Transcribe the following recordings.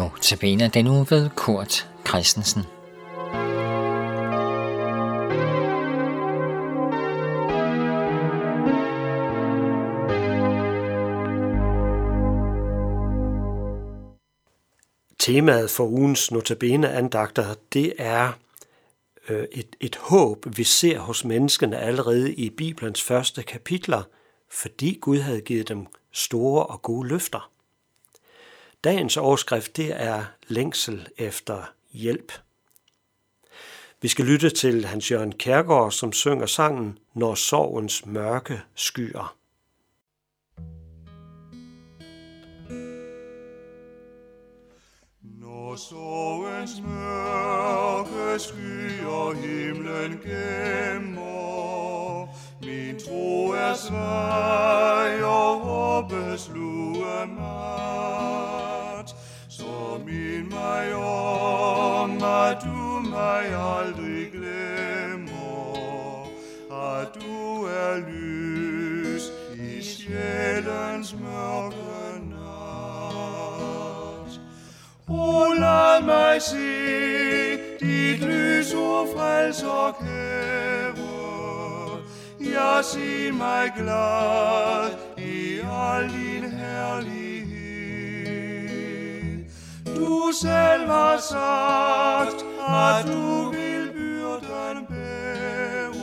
Notabene den uge ved Kurt Christensen. Temaet for ugens notabene andagter, det er øh, et, et håb, vi ser hos menneskene allerede i Bibelens første kapitler, fordi Gud havde givet dem store og gode løfter. Dagens overskrift det er længsel efter hjælp. Vi skal lytte til Hans Jørgen Kærgaard, som synger sangen Når sorgens mørke skyer. Når sorgens mørke skyer himlen gemmer, min tro er svag og håbes lue mig. Mig om, at du mig aldrig glemmer, at du er lys i sjælens mørke nat. O lad mig se dit lys, o frelser kære, ja, sig mig glad Du selv har sagt, at du vil byrden bære,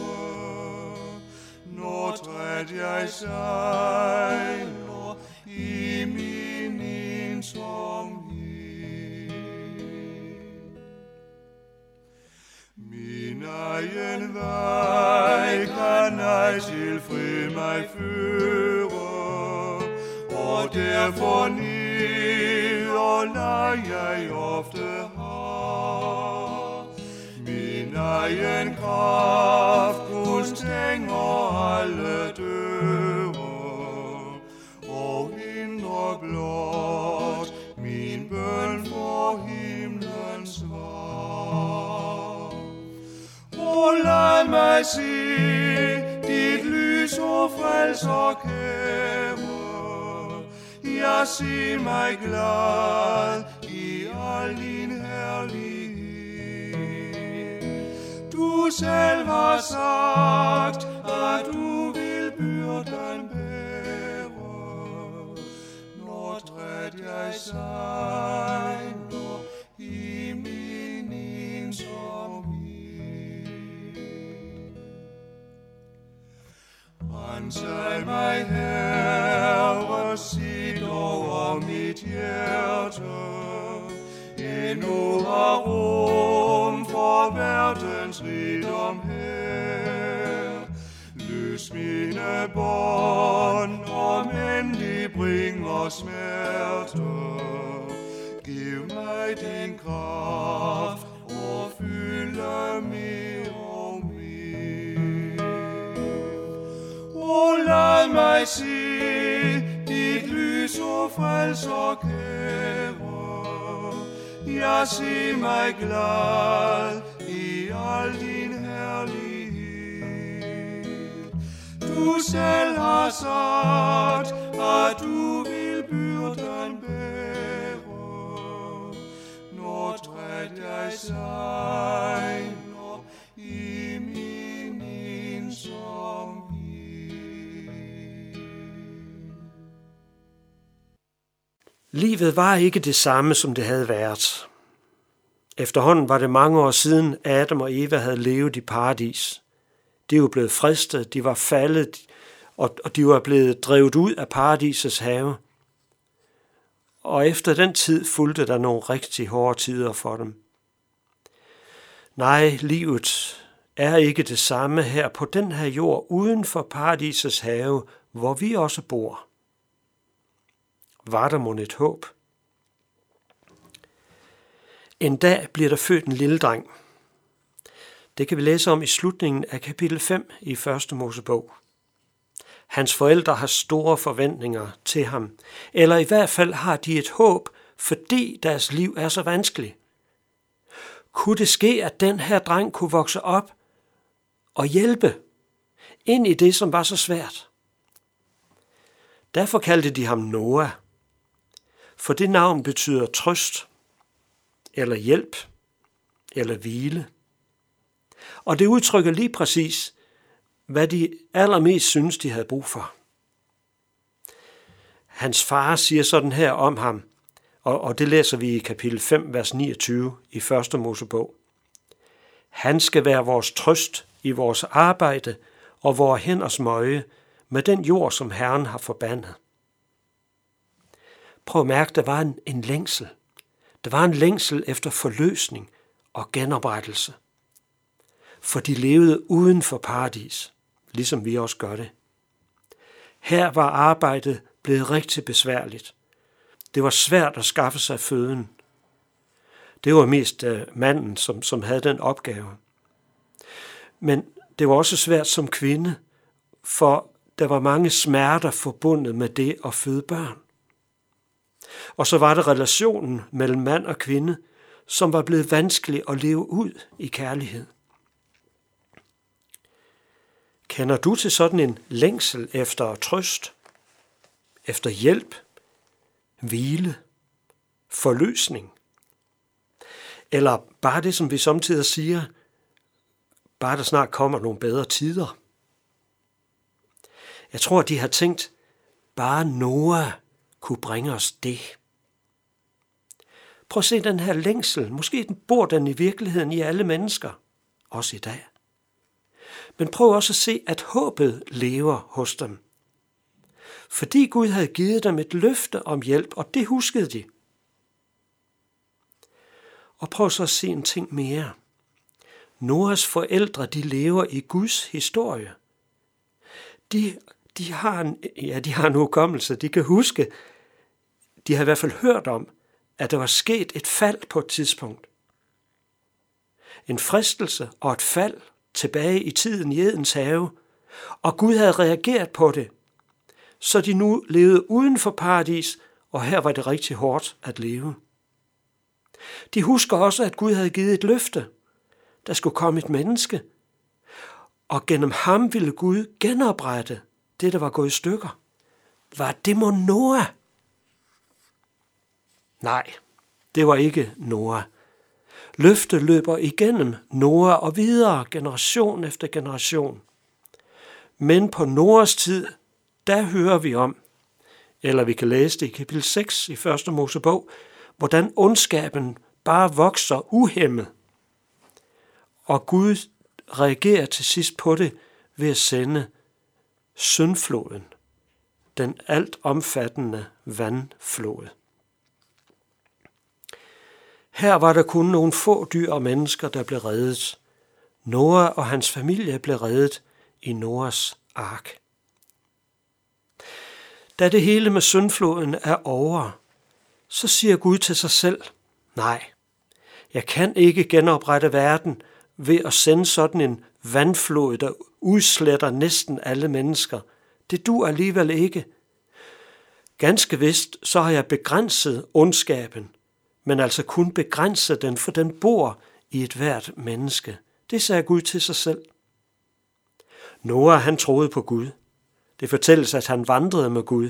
når træt jeg sejler i min ensomhed. Min egen vej kan ej til fri mig føre, og derfor leg jeg ofte har. Min egen kraft kun stænger alle døre, og hindrer blot min bøn for himlens svar. O lad mig se dit lys, o frelser kære. Ja, sig mig glad i al din herlighed. Du selv har sagt, at du vil byrden bære, når træt jeg sejler i min ensomhed. Rensag mig, Herre, rum verdens rigdom her. Løs mine bånd, om end de bringer smerte. Giv mig din kraft og fylde mere og mere. O lad mig se dit lys, o frelser kære. Jeg sig mig glad al din herlighed. Du selv har sagt, at du vil byrden bære, når træt jeg sejner i min ensomhed. Livet var ikke det samme, som det havde været. Efterhånden var det mange år siden, Adam og Eva havde levet i paradis. De var blevet fristet, de var faldet, og de var blevet drevet ud af paradisets have. Og efter den tid fulgte der nogle rigtig hårde tider for dem. Nej, livet er ikke det samme her på den her jord uden for paradisets have, hvor vi også bor. Var der mon et håb? En dag bliver der født en lille dreng. Det kan vi læse om i slutningen af kapitel 5 i 1. Mosebog. Hans forældre har store forventninger til ham, eller i hvert fald har de et håb, fordi deres liv er så vanskelig. Kunne det ske, at den her dreng kunne vokse op og hjælpe ind i det, som var så svært? Derfor kaldte de ham Noah, for det navn betyder trøst eller hjælp, eller hvile. Og det udtrykker lige præcis, hvad de allermest synes, de havde brug for. Hans far siger sådan her om ham, og, og det læser vi i kapitel 5, vers 29 i 1. Mosebog. Han skal være vores trøst i vores arbejde og vores hænders møje med den jord, som Herren har forbandet. Prøv at mærke, der var en, en længsel. Der var en længsel efter forløsning og genoprettelse. For de levede uden for paradis, ligesom vi også gør det. Her var arbejdet blevet rigtig besværligt. Det var svært at skaffe sig føden. Det var mest øh, manden, som, som havde den opgave. Men det var også svært som kvinde, for der var mange smerter forbundet med det at føde børn. Og så var det relationen mellem mand og kvinde, som var blevet vanskelig at leve ud i kærlighed. Kender du til sådan en længsel efter trøst, efter hjælp, hvile, forløsning? Eller bare det, som vi samtidig siger, bare der snart kommer nogle bedre tider. Jeg tror, de har tænkt, bare Noah kunne bringe os det. Prøv at se den her længsel. Måske bor den i virkeligheden i alle mennesker, også i dag. Men prøv også at se, at håbet lever hos dem. Fordi Gud havde givet dem et løfte om hjælp, og det huskede de. Og prøv så at se en ting mere. Noras forældre, de lever i Guds historie. De, de, har en, ja, de har en hukommelse, de kan huske, de har i hvert fald hørt om, at der var sket et fald på et tidspunkt. En fristelse og et fald tilbage i tiden i Edens have, og Gud havde reageret på det, så de nu levede uden for paradis, og her var det rigtig hårdt at leve. De husker også, at Gud havde givet et løfte. Der skulle komme et menneske, og gennem ham ville Gud genoprette det, der var gået i stykker. Var det må Noah? Nej, det var ikke Noah. Løftet løber igennem Noah og videre generation efter generation. Men på Noahs tid, der hører vi om, eller vi kan læse det i kapitel 6 i 1. Mosebog, hvordan ondskaben bare vokser uhemmet. Og Gud reagerer til sidst på det ved at sende syndfloden, den alt omfattende vandflod. Her var der kun nogle få dyr og mennesker, der blev reddet. Noah og hans familie blev reddet i Noahs ark. Da det hele med syndfloden er over, så siger Gud til sig selv, nej, jeg kan ikke genoprette verden ved at sende sådan en vandflod, der udsletter næsten alle mennesker. Det du alligevel ikke. Ganske vist, så har jeg begrænset ondskaben, men altså kun begrænset den, for den bor i et hvert menneske. Det sagde Gud til sig selv. Noah han troede på Gud. Det fortælles, at han vandrede med Gud.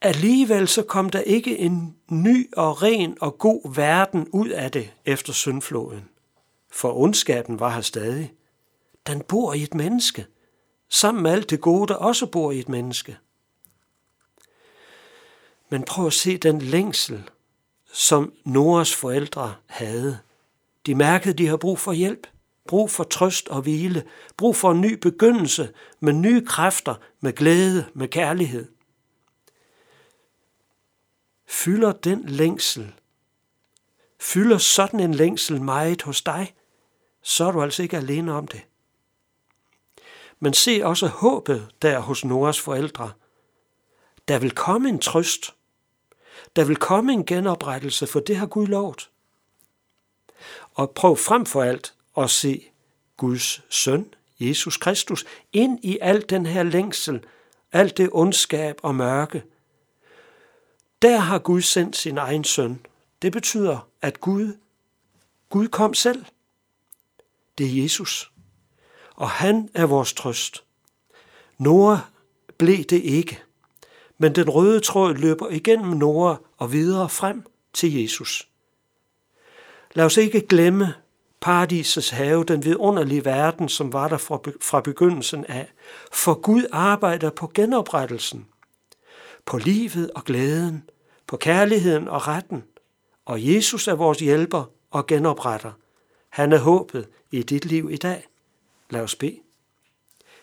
Alligevel så kom der ikke en ny og ren og god verden ud af det efter syndfloden. For ondskaben var her stadig. Den bor i et menneske, sammen med alt det gode, der også bor i et menneske. Men prøv at se den længsel, som Noras forældre havde. De mærkede, de har brug for hjælp, brug for trøst og hvile, brug for en ny begyndelse med nye kræfter, med glæde, med kærlighed. Fylder den længsel, fylder sådan en længsel meget hos dig, så er du altså ikke alene om det. Men se også håbet der hos Noras forældre. Der vil komme en trøst, der vil komme en genoprettelse, for det har Gud lovet. Og prøv frem for alt at se Guds søn, Jesus Kristus, ind i al den her længsel, alt det ondskab og mørke. Der har Gud sendt sin egen søn. Det betyder, at Gud, Gud kom selv. Det er Jesus. Og han er vores trøst. Nora blev det ikke men den røde tråd løber igennem Nora og videre frem til Jesus. Lad os ikke glemme paradisets have, den vidunderlige verden, som var der fra begyndelsen af. For Gud arbejder på genoprettelsen, på livet og glæden, på kærligheden og retten. Og Jesus er vores hjælper og genopretter. Han er håbet i dit liv i dag. Lad os bede.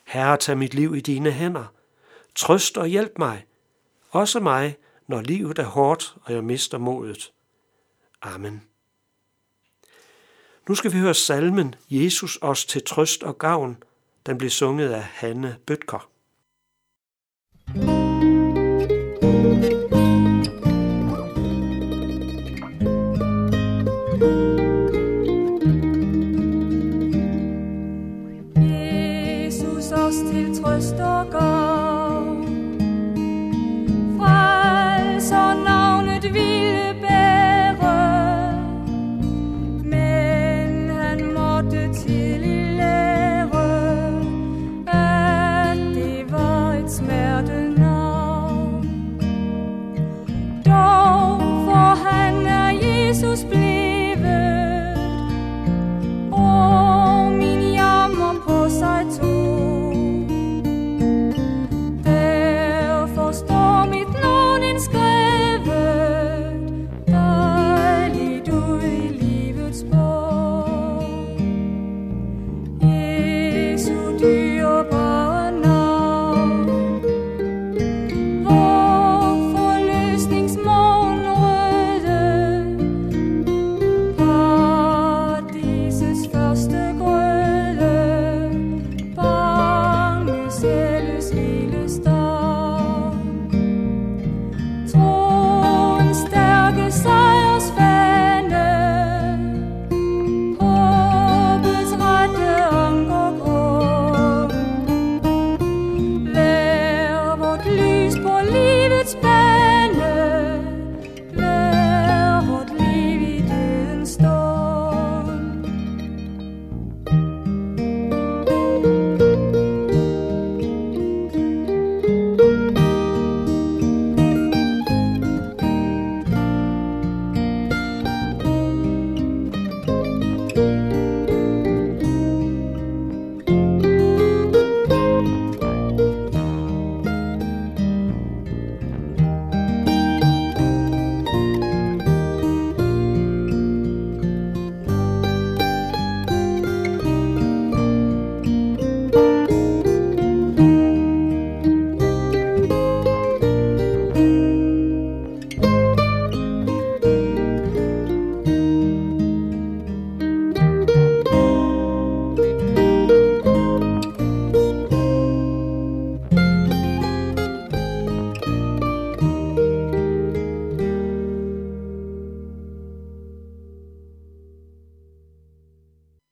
Herre, tag mit liv i dine hænder. Trøst og hjælp mig. Også mig, når livet er hårdt, og jeg mister modet. Amen. Nu skal vi høre salmen Jesus os til trøst og gavn. Den blev sunget af Hanne Bøtker.